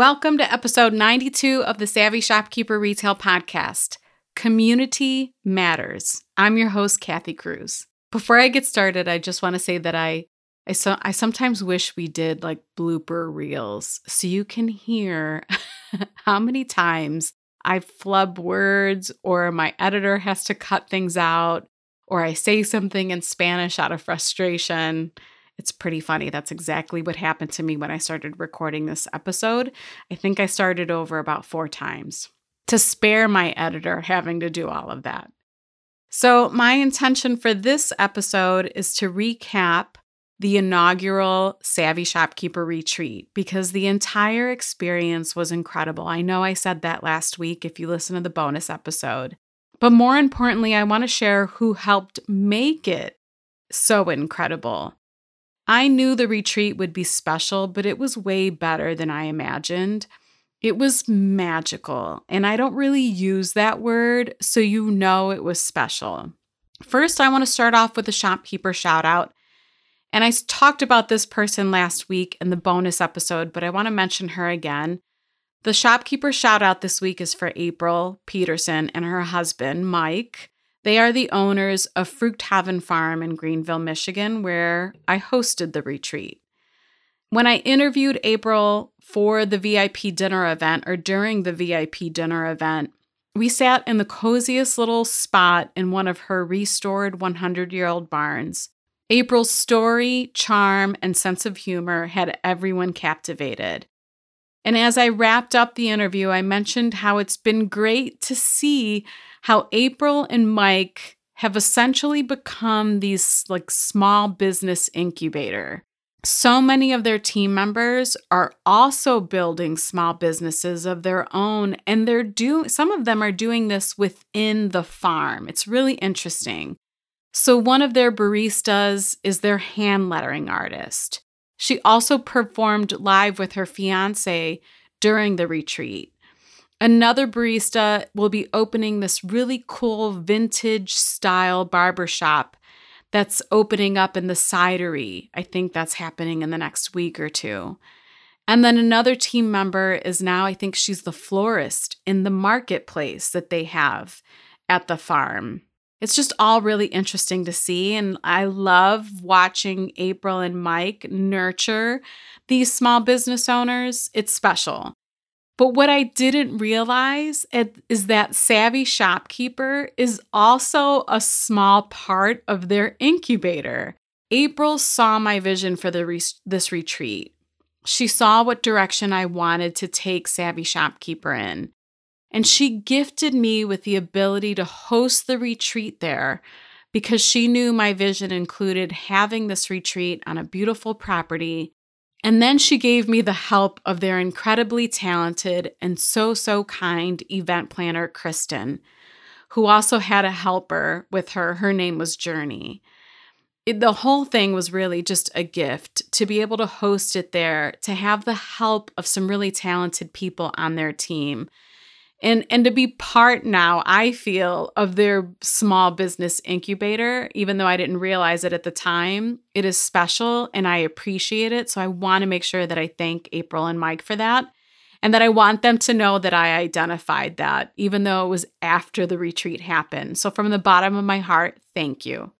Welcome to episode 92 of the Savvy Shopkeeper Retail Podcast. Community matters. I'm your host, Kathy Cruz. Before I get started, I just want to say that I I, so, I sometimes wish we did like blooper reels so you can hear how many times I flub words or my editor has to cut things out or I say something in Spanish out of frustration. It's pretty funny. That's exactly what happened to me when I started recording this episode. I think I started over about four times to spare my editor having to do all of that. So, my intention for this episode is to recap the inaugural Savvy Shopkeeper Retreat because the entire experience was incredible. I know I said that last week if you listen to the bonus episode. But more importantly, I want to share who helped make it so incredible. I knew the retreat would be special, but it was way better than I imagined. It was magical, and I don't really use that word, so you know it was special. First, I want to start off with a shopkeeper shout out. And I talked about this person last week in the bonus episode, but I want to mention her again. The shopkeeper shout out this week is for April Peterson and her husband, Mike. They are the owners of Fruchthaven Farm in Greenville, Michigan, where I hosted the retreat. When I interviewed April for the VIP dinner event or during the VIP dinner event, we sat in the coziest little spot in one of her restored 100 year old barns. April's story, charm, and sense of humor had everyone captivated. And as I wrapped up the interview, I mentioned how it's been great to see how April and Mike have essentially become these like small business incubator. So many of their team members are also building small businesses of their own and they're doing some of them are doing this within the farm. It's really interesting. So one of their baristas is their hand lettering artist. She also performed live with her fiance during the retreat. Another barista will be opening this really cool vintage style barbershop that's opening up in the cidery. I think that's happening in the next week or two. And then another team member is now, I think she's the florist in the marketplace that they have at the farm. It's just all really interesting to see. And I love watching April and Mike nurture these small business owners. It's special. But what I didn't realize is that Savvy Shopkeeper is also a small part of their incubator. April saw my vision for re- this retreat. She saw what direction I wanted to take Savvy Shopkeeper in. And she gifted me with the ability to host the retreat there because she knew my vision included having this retreat on a beautiful property and then she gave me the help of their incredibly talented and so, so kind event planner, Kristen, who also had a helper with her. Her name was Journey. It, the whole thing was really just a gift to be able to host it there, to have the help of some really talented people on their team and and to be part now i feel of their small business incubator even though i didn't realize it at the time it is special and i appreciate it. So i want to make sure that i thank april and mike for that and that i want them to know that i identified that even though it was after the retreat happened. So from the bottom of my heart thank you.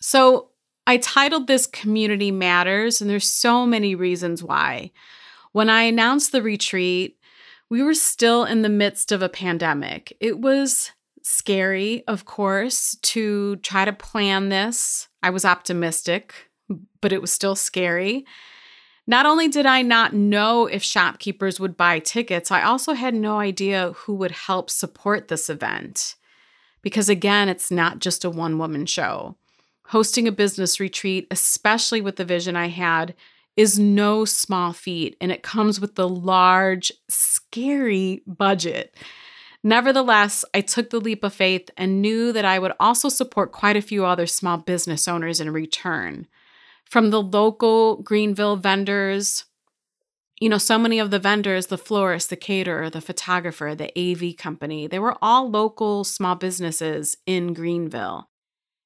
So i titled this community matters and there's so many reasons why. When i announced the retreat we were still in the midst of a pandemic. It was scary, of course, to try to plan this. I was optimistic, but it was still scary. Not only did I not know if shopkeepers would buy tickets, I also had no idea who would help support this event. Because again, it's not just a one woman show. Hosting a business retreat, especially with the vision I had, is no small feat and it comes with the large, scary budget. Nevertheless, I took the leap of faith and knew that I would also support quite a few other small business owners in return. From the local Greenville vendors, you know, so many of the vendors, the florist, the caterer, the photographer, the AV company, they were all local small businesses in Greenville.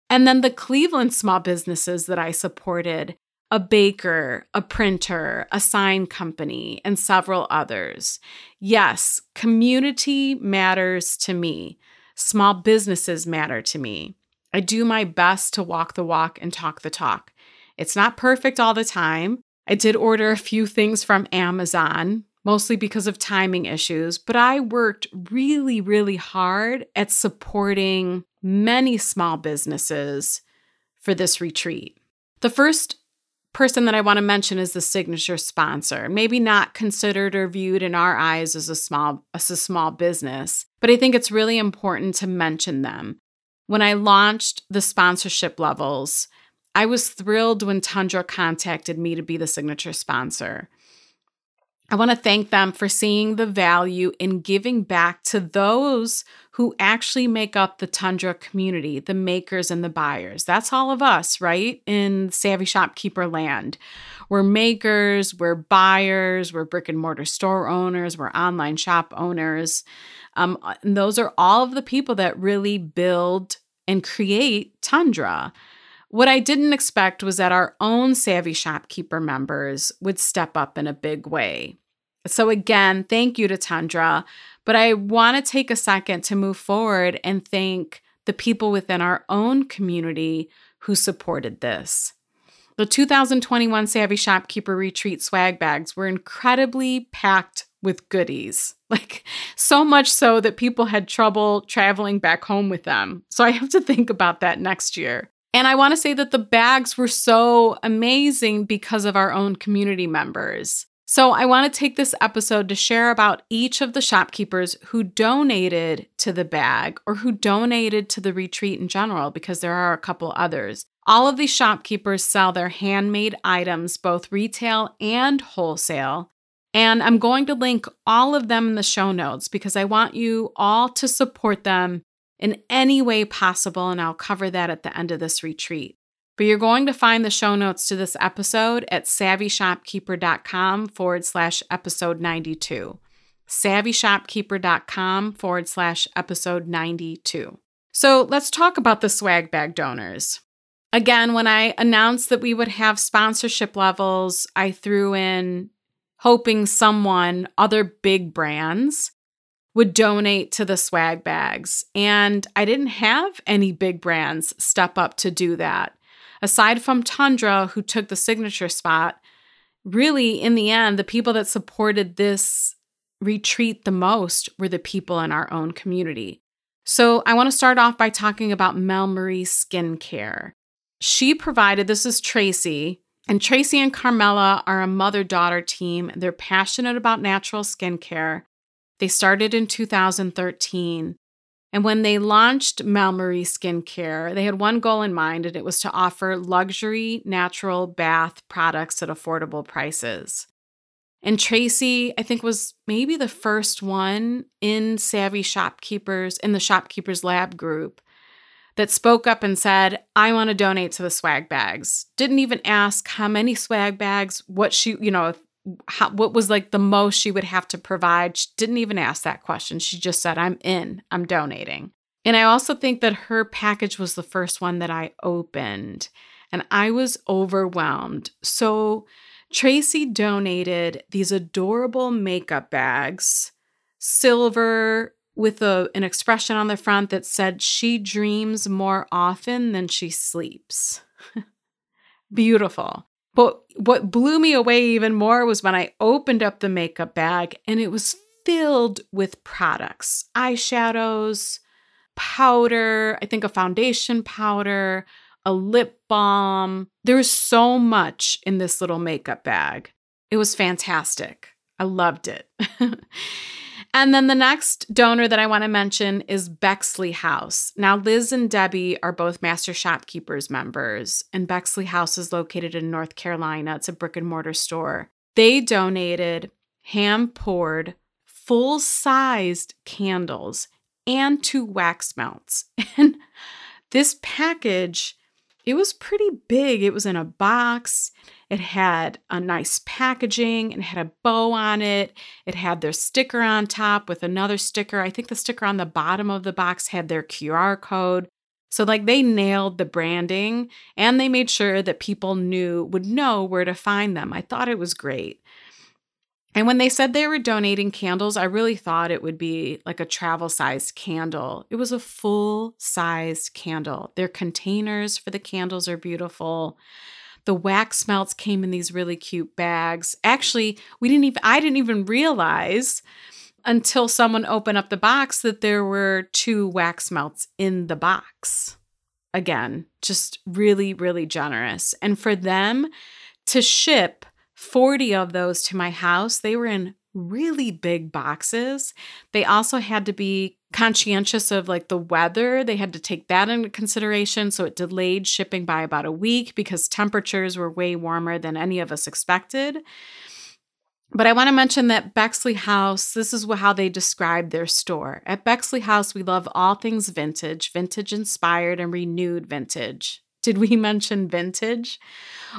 And then the Cleveland small businesses that I supported a baker, a printer, a sign company, and several others. Yes, community matters to me. Small businesses matter to me. I do my best to walk the walk and talk the talk. It's not perfect all the time. I did order a few things from Amazon, mostly because of timing issues, but I worked really, really hard at supporting many small businesses for this retreat. The first person that I want to mention is the signature sponsor. Maybe not considered or viewed in our eyes as a small as a small business, but I think it's really important to mention them. When I launched the sponsorship levels, I was thrilled when Tundra contacted me to be the signature sponsor. I want to thank them for seeing the value in giving back to those who actually make up the Tundra community, the makers and the buyers. That's all of us, right? In Savvy Shopkeeper land. We're makers, we're buyers, we're brick and mortar store owners, we're online shop owners. Um, and those are all of the people that really build and create Tundra. What I didn't expect was that our own Savvy Shopkeeper members would step up in a big way. So, again, thank you to Tundra. But I want to take a second to move forward and thank the people within our own community who supported this. The 2021 Savvy Shopkeeper Retreat swag bags were incredibly packed with goodies. Like, so much so that people had trouble traveling back home with them. So, I have to think about that next year. And I want to say that the bags were so amazing because of our own community members. So, I want to take this episode to share about each of the shopkeepers who donated to the bag or who donated to the retreat in general, because there are a couple others. All of these shopkeepers sell their handmade items, both retail and wholesale. And I'm going to link all of them in the show notes because I want you all to support them in any way possible. And I'll cover that at the end of this retreat. But you're going to find the show notes to this episode at savvyshopkeeper.com forward slash episode 92. Savvyshopkeeper.com forward slash episode 92. So let's talk about the swag bag donors. Again, when I announced that we would have sponsorship levels, I threw in hoping someone, other big brands, would donate to the swag bags. And I didn't have any big brands step up to do that aside from Tundra, who took the signature spot, really, in the end, the people that supported this retreat the most were the people in our own community. So I want to start off by talking about Mel Marie Skincare. She provided, this is Tracy, and Tracy and Carmela are a mother daughter team. They're passionate about natural skincare. They started in 2013. And when they launched Marie Skincare, they had one goal in mind, and it was to offer luxury natural bath products at affordable prices. And Tracy, I think, was maybe the first one in Savvy Shopkeepers, in the Shopkeepers Lab group, that spoke up and said, I want to donate to the swag bags. Didn't even ask how many swag bags, what she, you know, how, what was like the most she would have to provide. She didn't even ask that question. She just said, I'm in, I'm donating. And I also think that her package was the first one that I opened, and I was overwhelmed. So, Tracy donated these adorable makeup bags, silver with a, an expression on the front that said, She dreams more often than she sleeps. Beautiful. But what blew me away even more was when I opened up the makeup bag and it was filled with products eyeshadows, powder, I think a foundation powder, a lip balm. There was so much in this little makeup bag. It was fantastic. I loved it. And then the next donor that I want to mention is Bexley House. Now, Liz and Debbie are both Master Shopkeepers members, and Bexley House is located in North Carolina. It's a brick and mortar store. They donated hand poured full sized candles and two wax melts. And this package, it was pretty big. It was in a box. It had a nice packaging. It had a bow on it. It had their sticker on top with another sticker. I think the sticker on the bottom of the box had their QR code. So, like, they nailed the branding and they made sure that people knew, would know where to find them. I thought it was great. And when they said they were donating candles, I really thought it would be like a travel sized candle. It was a full sized candle. Their containers for the candles are beautiful. The wax melts came in these really cute bags. Actually, we didn't even I didn't even realize until someone opened up the box that there were two wax melts in the box. Again, just really really generous. And for them to ship 40 of those to my house. They were in really big boxes. They also had to be conscientious of like the weather. They had to take that into consideration. So it delayed shipping by about a week because temperatures were way warmer than any of us expected. But I want to mention that Bexley House, this is how they describe their store. At Bexley House, we love all things vintage, vintage inspired and renewed vintage. Did we mention vintage?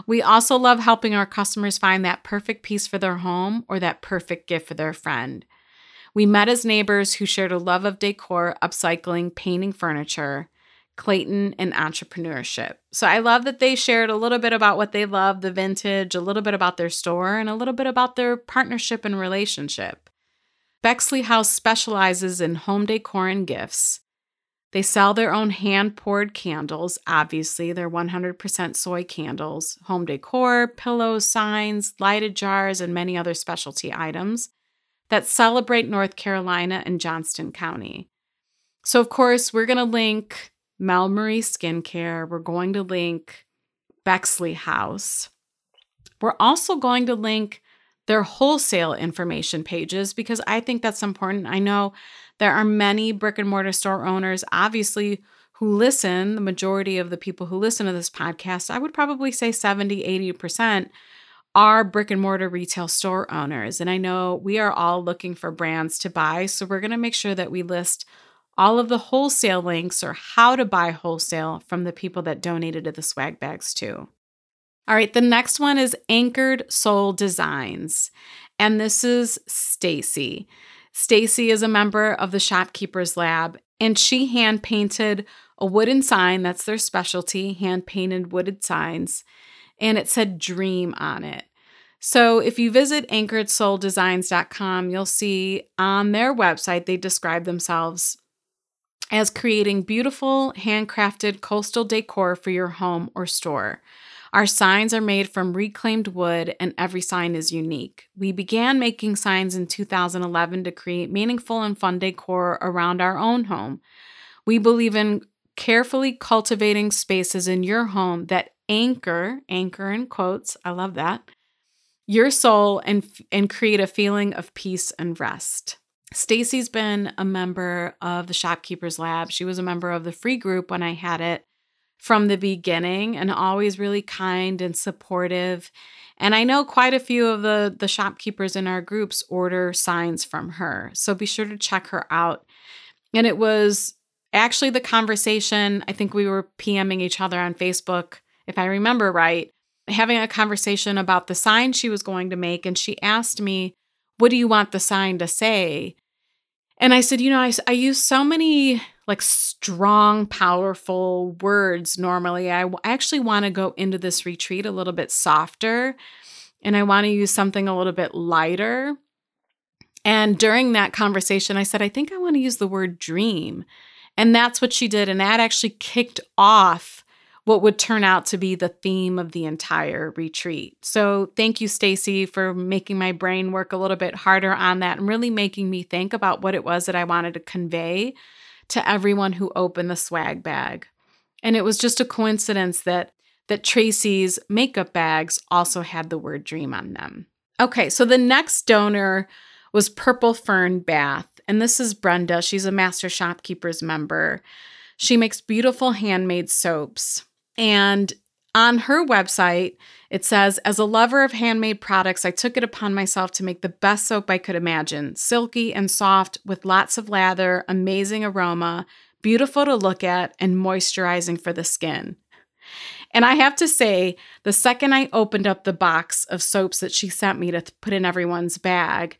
We also love helping our customers find that perfect piece for their home or that perfect gift for their friend. We met as neighbors who shared a love of decor, upcycling, painting furniture, Clayton, and entrepreneurship. So I love that they shared a little bit about what they love, the vintage, a little bit about their store, and a little bit about their partnership and relationship. Bexley House specializes in home decor and gifts. They sell their own hand poured candles. Obviously, they're 100% soy candles, home decor, pillows, signs, lighted jars, and many other specialty items that celebrate North Carolina and Johnston County. So, of course, we're going to link Mel Marie Skincare. We're going to link Bexley House. We're also going to link their wholesale information pages because I think that's important. I know there are many brick and mortar store owners, obviously, who listen. The majority of the people who listen to this podcast, I would probably say 70, 80% are brick and mortar retail store owners. And I know we are all looking for brands to buy. So we're going to make sure that we list all of the wholesale links or how to buy wholesale from the people that donated to the swag bags too. All right, the next one is Anchored Soul Designs. And this is Stacy. Stacy is a member of the Shopkeepers Lab, and she hand painted a wooden sign. That's their specialty, hand painted wooden signs. And it said dream on it. So if you visit anchoredsouldesigns.com, you'll see on their website they describe themselves as creating beautiful handcrafted coastal decor for your home or store. Our signs are made from reclaimed wood, and every sign is unique. We began making signs in 2011 to create meaningful and fun decor around our own home. We believe in carefully cultivating spaces in your home that anchor, anchor in quotes, I love that, your soul and, and create a feeling of peace and rest. Stacy's been a member of the Shopkeepers Lab. She was a member of the free group when I had it from the beginning and always really kind and supportive. And I know quite a few of the the shopkeepers in our groups order signs from her. So be sure to check her out. And it was actually the conversation, I think we were PMing each other on Facebook, if I remember right, having a conversation about the sign she was going to make and she asked me, "What do you want the sign to say?" And I said, "You know, I I use so many like strong, powerful words normally. I actually want to go into this retreat a little bit softer and I want to use something a little bit lighter. And during that conversation, I said, I think I want to use the word dream. And that's what she did. And that actually kicked off what would turn out to be the theme of the entire retreat. So thank you, Stacy, for making my brain work a little bit harder on that and really making me think about what it was that I wanted to convey to everyone who opened the swag bag. And it was just a coincidence that that Tracy's makeup bags also had the word dream on them. Okay, so the next donor was Purple Fern Bath, and this is Brenda. She's a Master Shopkeepers member. She makes beautiful handmade soaps. And On her website, it says, As a lover of handmade products, I took it upon myself to make the best soap I could imagine silky and soft, with lots of lather, amazing aroma, beautiful to look at, and moisturizing for the skin. And I have to say, the second I opened up the box of soaps that she sent me to put in everyone's bag,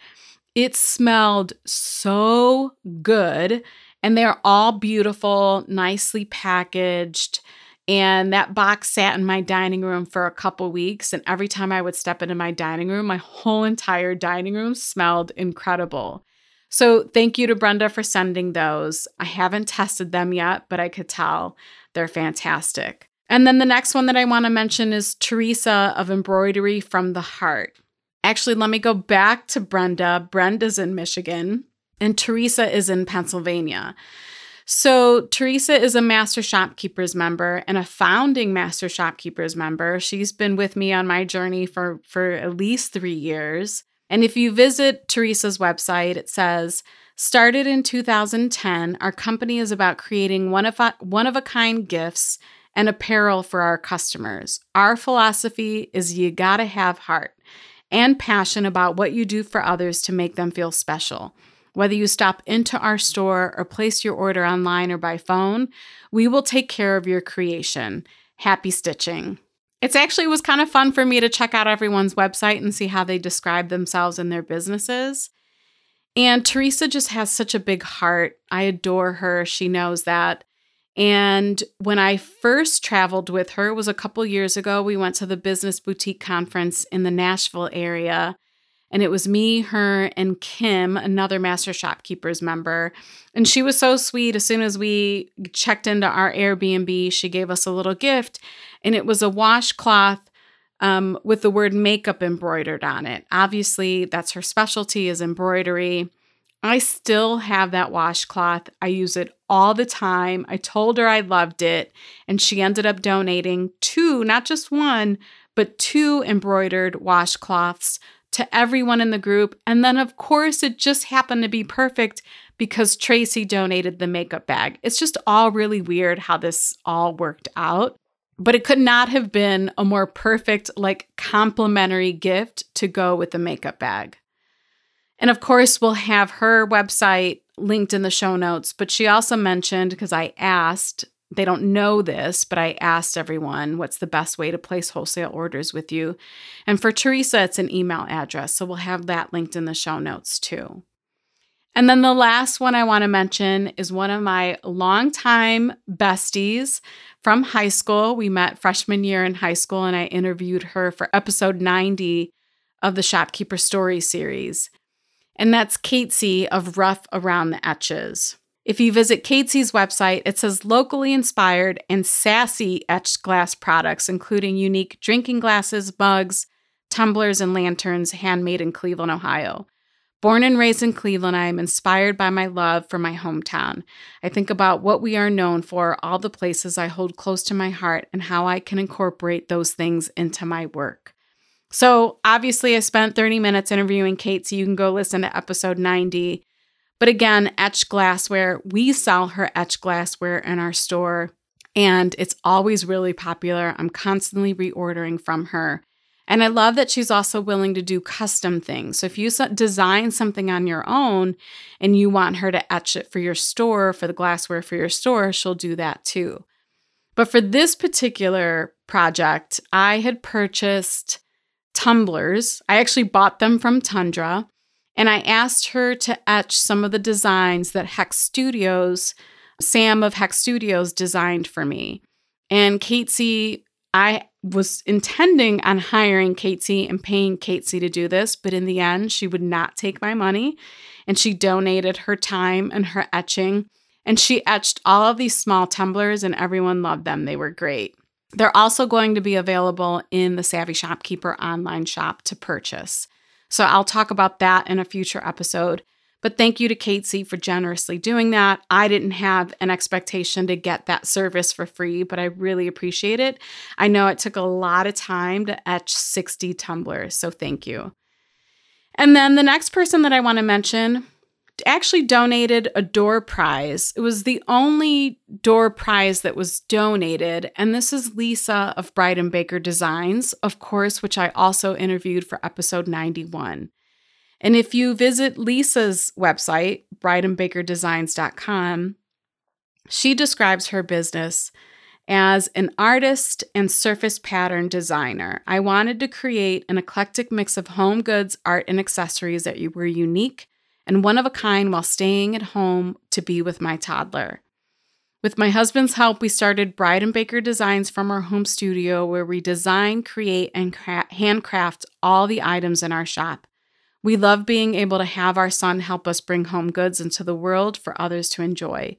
it smelled so good. And they're all beautiful, nicely packaged. And that box sat in my dining room for a couple weeks. And every time I would step into my dining room, my whole entire dining room smelled incredible. So thank you to Brenda for sending those. I haven't tested them yet, but I could tell they're fantastic. And then the next one that I want to mention is Teresa of Embroidery from the Heart. Actually, let me go back to Brenda. Brenda's in Michigan, and Teresa is in Pennsylvania. So, Teresa is a Master Shopkeepers member and a founding Master Shopkeepers member. She's been with me on my journey for, for at least three years. And if you visit Teresa's website, it says, Started in 2010, our company is about creating one of one of a kind gifts and apparel for our customers. Our philosophy is you gotta have heart and passion about what you do for others to make them feel special. Whether you stop into our store or place your order online or by phone, we will take care of your creation. Happy stitching. It's actually was kind of fun for me to check out everyone's website and see how they describe themselves and their businesses. And Teresa just has such a big heart. I adore her. She knows that. And when I first traveled with her, was a couple years ago. We went to the Business Boutique Conference in the Nashville area. And it was me, her, and Kim, another Master Shopkeepers member. And she was so sweet. As soon as we checked into our Airbnb, she gave us a little gift. And it was a washcloth um, with the word makeup embroidered on it. Obviously, that's her specialty is embroidery. I still have that washcloth. I use it all the time. I told her I loved it, and she ended up donating two, not just one, but two embroidered washcloths to everyone in the group. And then, of course, it just happened to be perfect because Tracy donated the makeup bag. It's just all really weird how this all worked out. But it could not have been a more perfect, like, complimentary gift to go with the makeup bag. And of course, we'll have her website linked in the show notes. But she also mentioned, because I asked, they don't know this, but I asked everyone what's the best way to place wholesale orders with you. And for Teresa, it's an email address. So we'll have that linked in the show notes too. And then the last one I want to mention is one of my longtime besties from high school. We met freshman year in high school, and I interviewed her for episode 90 of the Shopkeeper Story series and that's Catesy of Rough Around the Etches. If you visit Catesy's website, it says locally inspired and sassy etched glass products, including unique drinking glasses, mugs, tumblers, and lanterns handmade in Cleveland, Ohio. Born and raised in Cleveland, I am inspired by my love for my hometown. I think about what we are known for, all the places I hold close to my heart, and how I can incorporate those things into my work. So obviously, I spent 30 minutes interviewing Kate, so you can go listen to episode 90. But again, etched glassware, we sell her etched glassware in our store, and it's always really popular. I'm constantly reordering from her. And I love that she's also willing to do custom things. So if you design something on your own and you want her to etch it for your store, for the glassware for your store, she'll do that too. But for this particular project, I had purchased tumblers. I actually bought them from Tundra, and I asked her to etch some of the designs that Hex Studios, Sam of Hex Studios, designed for me. And Catesy, I was intending on hiring Catesy and paying Catesy to do this, but in the end, she would not take my money and she donated her time and her etching. And she etched all of these small tumblers, and everyone loved them. They were great. They're also going to be available in the Savvy Shopkeeper online shop to purchase. So I'll talk about that in a future episode. But thank you to Catesy for generously doing that. I didn't have an expectation to get that service for free, but I really appreciate it. I know it took a lot of time to etch 60 tumblers, so thank you. And then the next person that I want to mention actually donated a door prize. It was the only door prize that was donated. And this is Lisa of Bride and Baker Designs, of course, which I also interviewed for episode 91. And if you visit Lisa's website, brideandbakerdesigns.com, she describes her business as an artist and surface pattern designer. I wanted to create an eclectic mix of home goods, art, and accessories that were unique and one of a kind while staying at home to be with my toddler. With my husband's help, we started Bride and Baker Designs from our home studio where we design, create, and cra- handcraft all the items in our shop. We love being able to have our son help us bring home goods into the world for others to enjoy.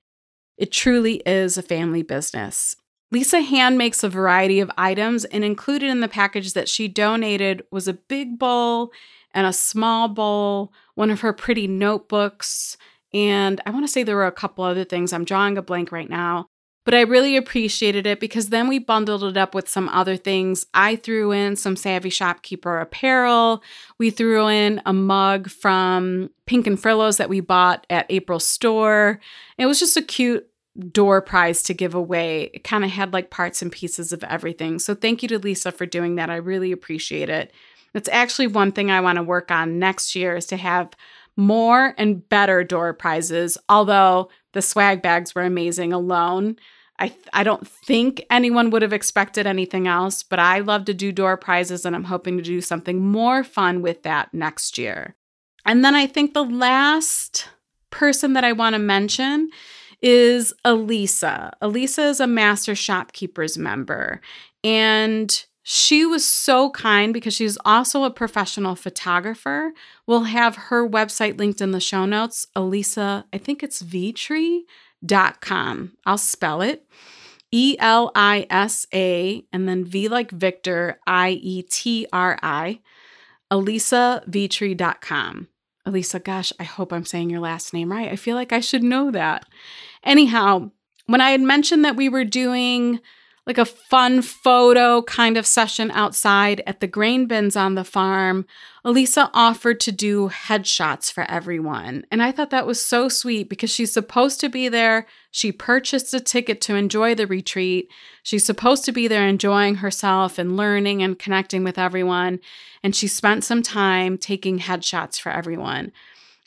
It truly is a family business. Lisa hand makes a variety of items, and included in the package that she donated was a big bowl and a small bowl, one of her pretty notebooks, and I want to say there were a couple other things. I'm drawing a blank right now. But I really appreciated it because then we bundled it up with some other things. I threw in some Savvy Shopkeeper apparel. We threw in a mug from Pink and Frillos that we bought at April's store. It was just a cute door prize to give away. It kind of had like parts and pieces of everything. So thank you to Lisa for doing that. I really appreciate it. That's actually one thing I want to work on next year is to have more and better door prizes. Although the swag bags were amazing alone, I I don't think anyone would have expected anything else, but I love to do door prizes and I'm hoping to do something more fun with that next year. And then I think the last person that I want to mention is Elisa. Elisa is a master shopkeepers member and she was so kind because she's also a professional photographer. We'll have her website linked in the show notes. Elisa, I think it's vietri.com. I'll spell it. E L I S A and then V like Victor, I E T R I, ElisaVietri.com. Elisa, gosh, I hope I'm saying your last name right. I feel like I should know that. Anyhow, when I had mentioned that we were doing like a fun photo kind of session outside at the grain bins on the farm, Elisa offered to do headshots for everyone. And I thought that was so sweet because she's supposed to be there. She purchased a ticket to enjoy the retreat. She's supposed to be there enjoying herself and learning and connecting with everyone. And she spent some time taking headshots for everyone.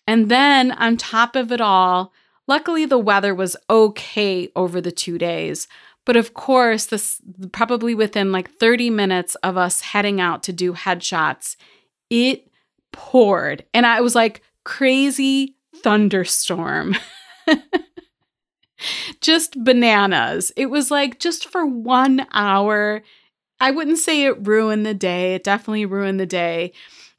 And then on top of it all, luckily the weather was okay over the two days. But of course, this probably within like 30 minutes of us heading out to do headshots, it poured. And I was like, crazy thunderstorm. just bananas. It was like just for one hour. I wouldn't say it ruined the day. It definitely ruined the day.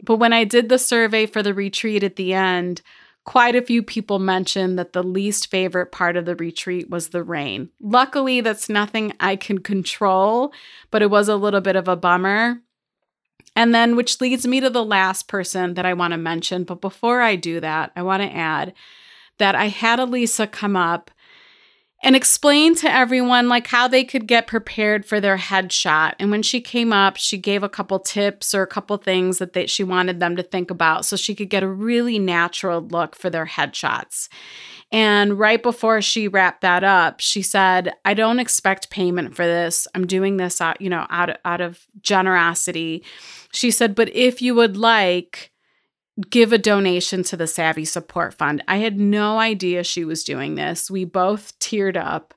But when I did the survey for the retreat at the end, quite a few people mentioned that the least favorite part of the retreat was the rain. Luckily, that's nothing I can control, but it was a little bit of a bummer. And then, which leads me to the last person that I want to mention. But before I do that, I want to add that I had Elisa come up and explain to everyone like how they could get prepared for their headshot. And when she came up, she gave a couple tips or a couple things that they, she wanted them to think about so she could get a really natural look for their headshots. And right before she wrapped that up, she said, "I don't expect payment for this. I'm doing this out, you know, out out of generosity." She said, "But if you would like, give a donation to the Savvy Support Fund. I had no idea she was doing this. We both teared up.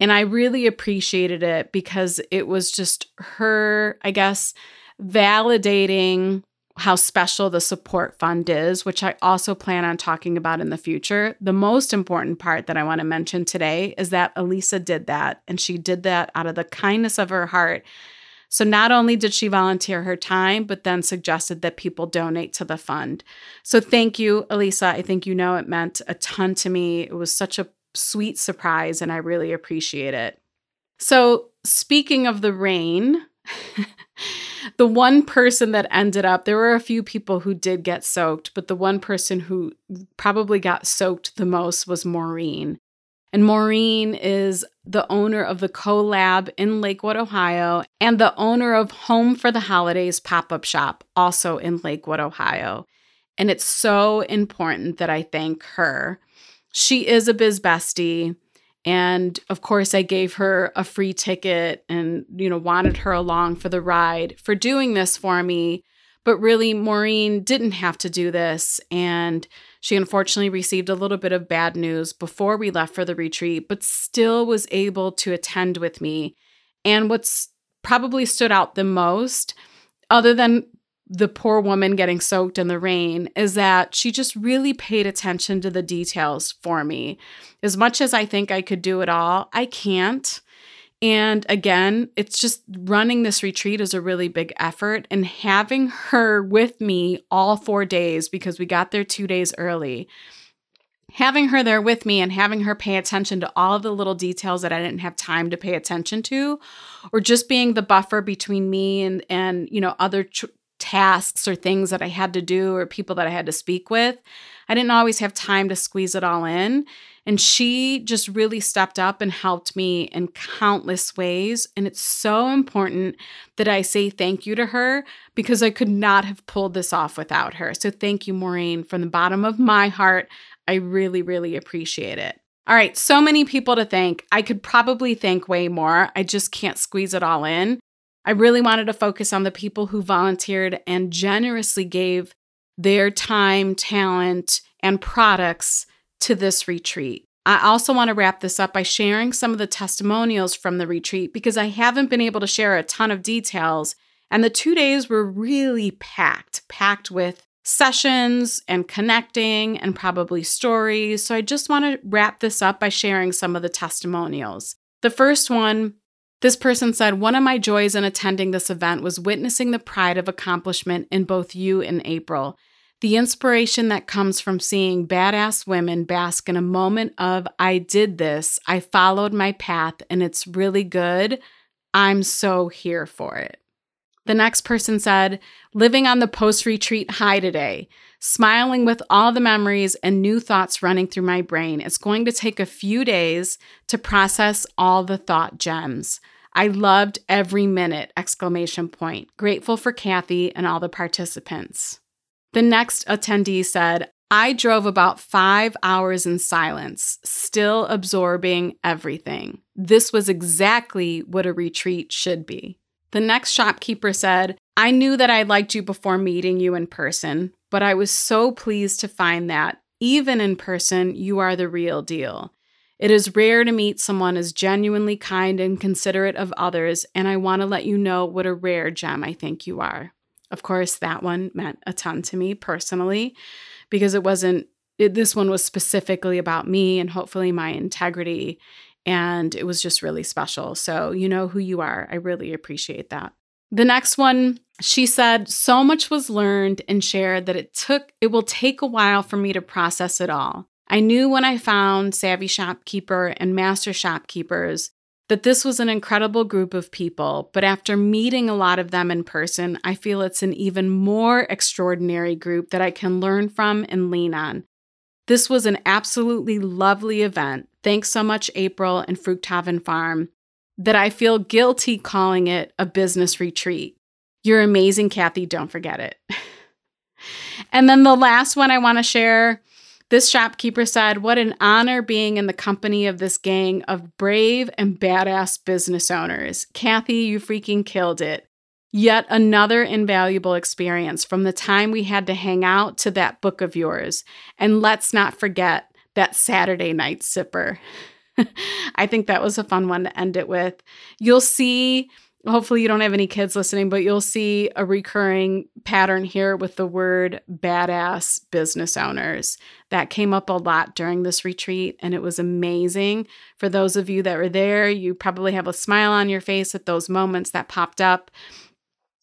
And I really appreciated it because it was just her, I guess, validating how special the support fund is, which I also plan on talking about in the future. The most important part that I want to mention today is that Elisa did that, and she did that out of the kindness of her heart so not only did she volunteer her time, but then suggested that people donate to the fund. So thank you, Elisa. I think you know it meant a ton to me. It was such a sweet surprise, and I really appreciate it. So, speaking of the rain, the one person that ended up, there were a few people who did get soaked, but the one person who probably got soaked the most was Maureen. And Maureen is the owner of the CoLab in Lakewood, Ohio, and the owner of Home for the Holidays pop up shop, also in Lakewood, Ohio. And it's so important that I thank her. She is a biz bestie. And of course, I gave her a free ticket and, you know, wanted her along for the ride for doing this for me. But really, Maureen didn't have to do this. And she unfortunately received a little bit of bad news before we left for the retreat, but still was able to attend with me. And what's probably stood out the most, other than the poor woman getting soaked in the rain is that she just really paid attention to the details for me. As much as I think I could do it all, I can't. And again, it's just running this retreat is a really big effort. And having her with me all four days because we got there two days early, having her there with me and having her pay attention to all of the little details that I didn't have time to pay attention to, or just being the buffer between me and, and you know, other ch- tasks or things that I had to do or people that I had to speak with. I didn't always have time to squeeze it all in. And she just really stepped up and helped me in countless ways. And it's so important that I say thank you to her because I could not have pulled this off without her. So thank you, Maureen, from the bottom of my heart. I really, really appreciate it. All right, so many people to thank. I could probably thank way more. I just can't squeeze it all in. I really wanted to focus on the people who volunteered and generously gave their time, talent, and products to this retreat. I also want to wrap this up by sharing some of the testimonials from the retreat because I haven't been able to share a ton of details. And the two days were really packed, packed with sessions and connecting and probably stories. So I just want to wrap this up by sharing some of the testimonials. The first one this person said, One of my joys in attending this event was witnessing the pride of accomplishment in both you and April. The inspiration that comes from seeing badass women bask in a moment of, I did this, I followed my path, and it's really good. I'm so here for it. The next person said, living on the post retreat high today, smiling with all the memories and new thoughts running through my brain. It's going to take a few days to process all the thought gems. I loved every minute! Exclamation point. Grateful for Kathy and all the participants. The next attendee said, I drove about five hours in silence, still absorbing everything. This was exactly what a retreat should be. The next shopkeeper said, I knew that I liked you before meeting you in person, but I was so pleased to find that, even in person, you are the real deal. It is rare to meet someone as genuinely kind and considerate of others, and I want to let you know what a rare gem I think you are. Of course, that one meant a ton to me personally because it wasn't, it, this one was specifically about me and hopefully my integrity. And it was just really special. So, you know who you are. I really appreciate that. The next one, she said, so much was learned and shared that it took, it will take a while for me to process it all. I knew when I found Savvy Shopkeeper and Master Shopkeepers that this was an incredible group of people, but after meeting a lot of them in person, I feel it's an even more extraordinary group that I can learn from and lean on. This was an absolutely lovely event. Thanks so much, April and Fruchthaven Farm, that I feel guilty calling it a business retreat. You're amazing, Kathy. Don't forget it. and then the last one I want to share this shopkeeper said, What an honor being in the company of this gang of brave and badass business owners. Kathy, you freaking killed it. Yet another invaluable experience from the time we had to hang out to that book of yours. And let's not forget that Saturday night sipper. I think that was a fun one to end it with. You'll see hopefully you don't have any kids listening, but you'll see a recurring pattern here with the word badass business owners. That came up a lot during this retreat, and it was amazing. For those of you that were there, you probably have a smile on your face at those moments that popped up.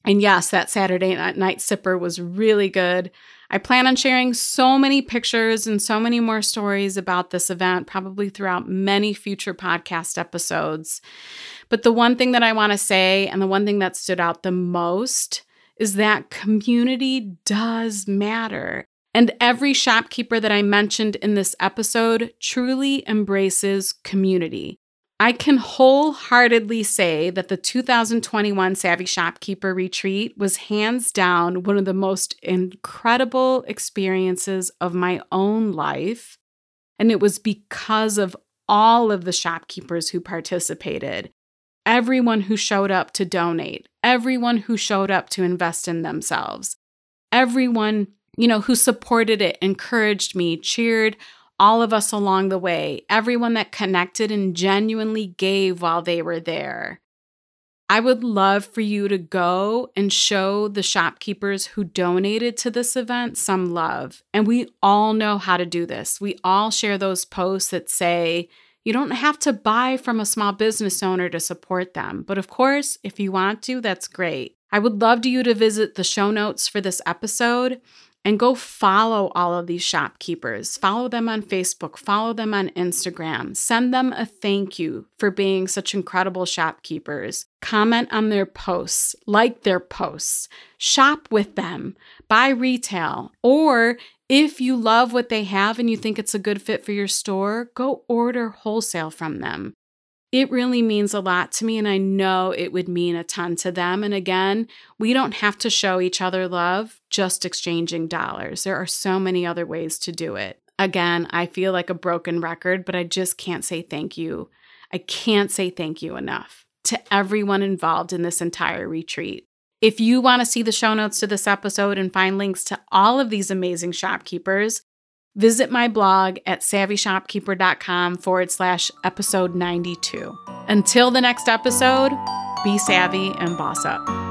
And yes, that Saturday night sipper was really good. I plan on sharing so many pictures and so many more stories about this event, probably throughout many future podcast episodes. But the one thing that I want to say, and the one thing that stood out the most, is that community does matter. And every shopkeeper that I mentioned in this episode truly embraces community. I can wholeheartedly say that the 2021 Savvy Shopkeeper Retreat was hands down one of the most incredible experiences of my own life. And it was because of all of the shopkeepers who participated, everyone who showed up to donate, everyone who showed up to invest in themselves, everyone, you know, who supported it, encouraged me, cheered all of us along the way, everyone that connected and genuinely gave while they were there. I would love for you to go and show the shopkeepers who donated to this event some love. And we all know how to do this. We all share those posts that say, you don't have to buy from a small business owner to support them. But of course, if you want to, that's great. I would love you to visit the show notes for this episode and go follow all of these shopkeepers. Follow them on Facebook, follow them on Instagram. Send them a thank you for being such incredible shopkeepers. Comment on their posts, like their posts, shop with them, buy retail, or if you love what they have and you think it's a good fit for your store, go order wholesale from them it really means a lot to me, and I know it would mean a ton to them. And again, we don't have to show each other love just exchanging dollars. There are so many other ways to do it. Again, I feel like a broken record, but I just can't say thank you. I can't say thank you enough to everyone involved in this entire retreat. If you want to see the show notes to this episode and find links to all of these amazing shopkeepers, Visit my blog at savvyshopkeeper.com forward slash episode 92. Until the next episode, be savvy and boss up.